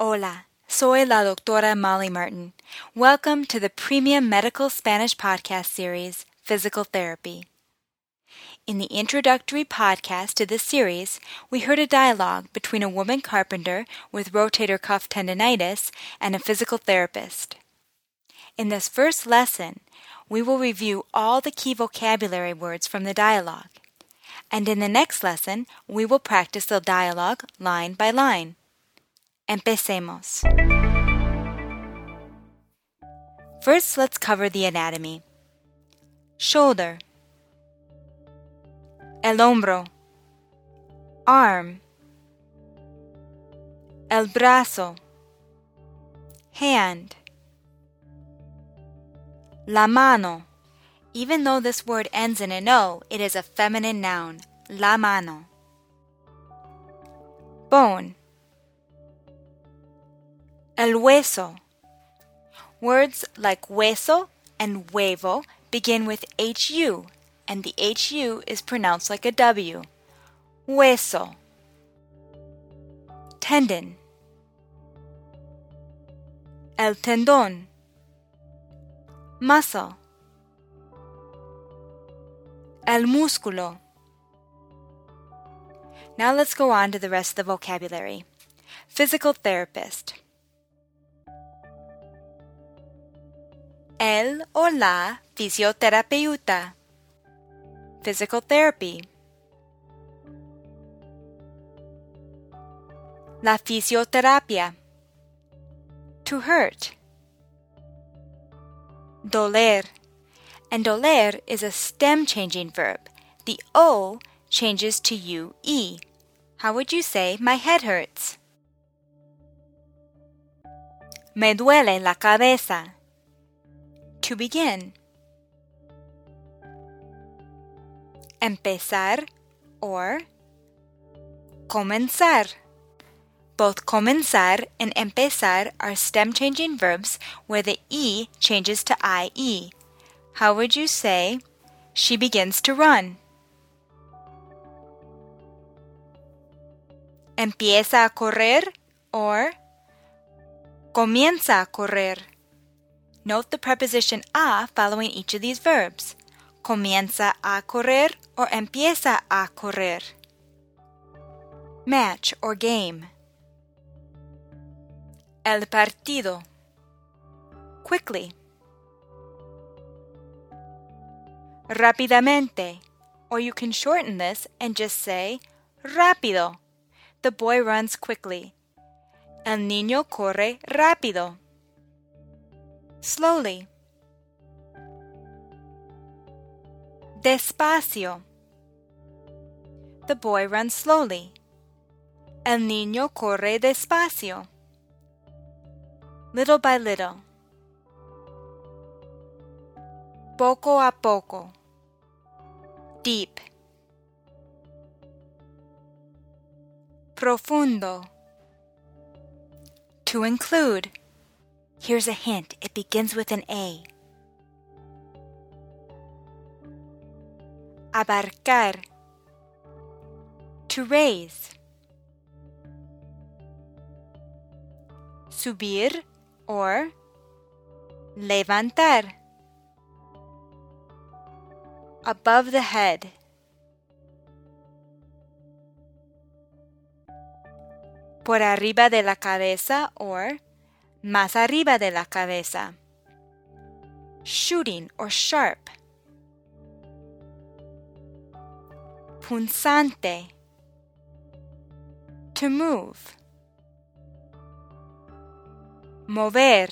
Hola, soy la doctora Molly Martin. Welcome to the premium medical Spanish podcast series, Physical Therapy. In the introductory podcast to this series, we heard a dialogue between a woman carpenter with rotator cuff tendonitis and a physical therapist. In this first lesson, we will review all the key vocabulary words from the dialogue. And in the next lesson, we will practice the dialogue line by line. Empecemos. First, let's cover the anatomy. Shoulder. El hombro. Arm. El brazo. Hand. La mano. Even though this word ends in an O, it is a feminine noun. La mano. Bone. El hueso. Words like hueso and huevo begin with HU, and the HU is pronounced like a W. Hueso. Tendon. El tendón. Muscle. El músculo. Now let's go on to the rest of the vocabulary. Physical therapist. El o la fisioterapeuta. Physical therapy. La fisioterapia. To hurt. Doler. And doler is a stem changing verb. The O changes to UE. How would you say, my head hurts? Me duele la cabeza. To begin. Empezar or comenzar. Both comenzar and empezar are stem changing verbs where the E changes to IE. How would you say, she begins to run? Empieza a correr or comienza a correr. Note the preposition a following each of these verbs. Comienza a correr or empieza a correr. Match or game. El partido. Quickly. Rápidamente. Or you can shorten this and just say rápido. The boy runs quickly. El niño corre rápido. Slowly. Despacio. The boy runs slowly. El niño corre despacio. Little by little. Poco a poco. Deep. Profundo. To include. Here's a hint it begins with an A. Abarcar. To raise. Subir or levantar. Above the head. Por arriba de la cabeza or más arriba de la cabeza. Shooting or sharp. Punzante. To move. Mover.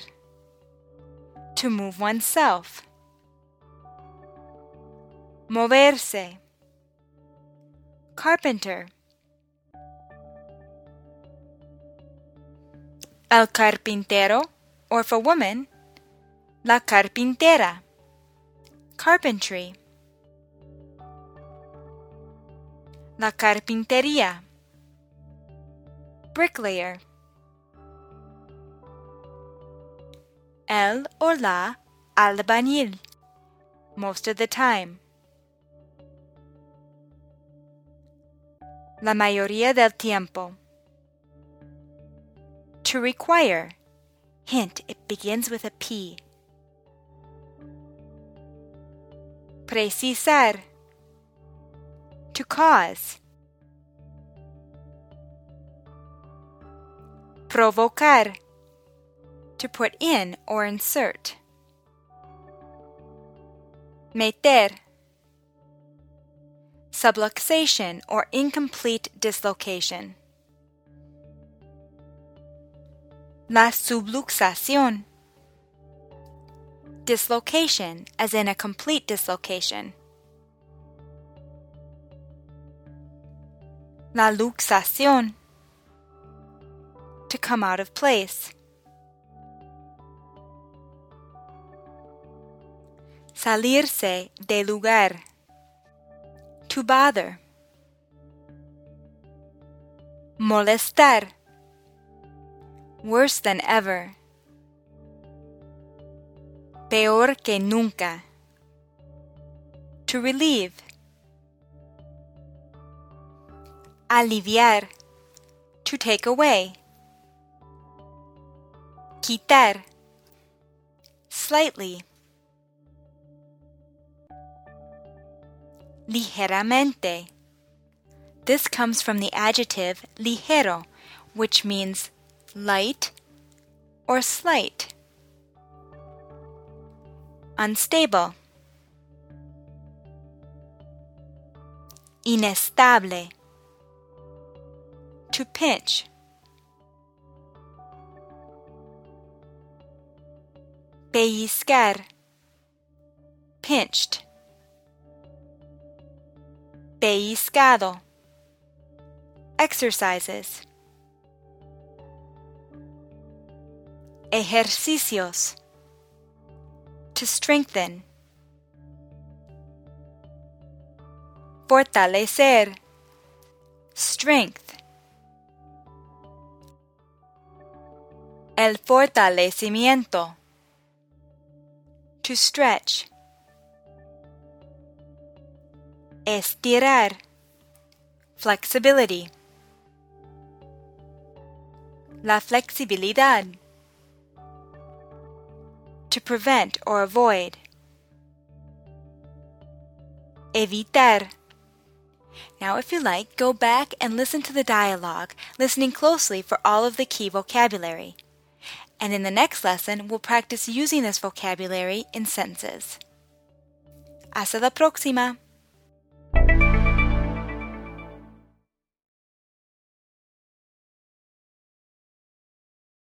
To move oneself. Moverse. Carpenter. El carpintero, or for woman, la carpintera. Carpentry. La carpintería. Bricklayer. El or la albañil. Most of the time. La mayoría del tiempo. To require. Hint, it begins with a P. Precisar. To cause. Provocar. To put in or insert. Meter. Subluxation or incomplete dislocation. La subluxación. Dislocation, as in a complete dislocation. La luxación. To come out of place. Salirse de lugar. To bother. Molestar. Worse than ever. Peor que nunca. To relieve. Aliviar. To take away. Quitar. Slightly. Ligeramente. This comes from the adjective ligero, which means light or slight. Unstable. Inestable. To pinch. Pellizcar. Pinched. Pellizcado. Exercises. Ejercicios. To strengthen. Fortalecer. Strength. El fortalecimiento. To stretch. Estirar. Flexibility. La flexibilidad. To prevent or avoid. Evitar. Now, if you like, go back and listen to the dialogue, listening closely for all of the key vocabulary. And in the next lesson, we'll practice using this vocabulary in sentences. Hasta la próxima!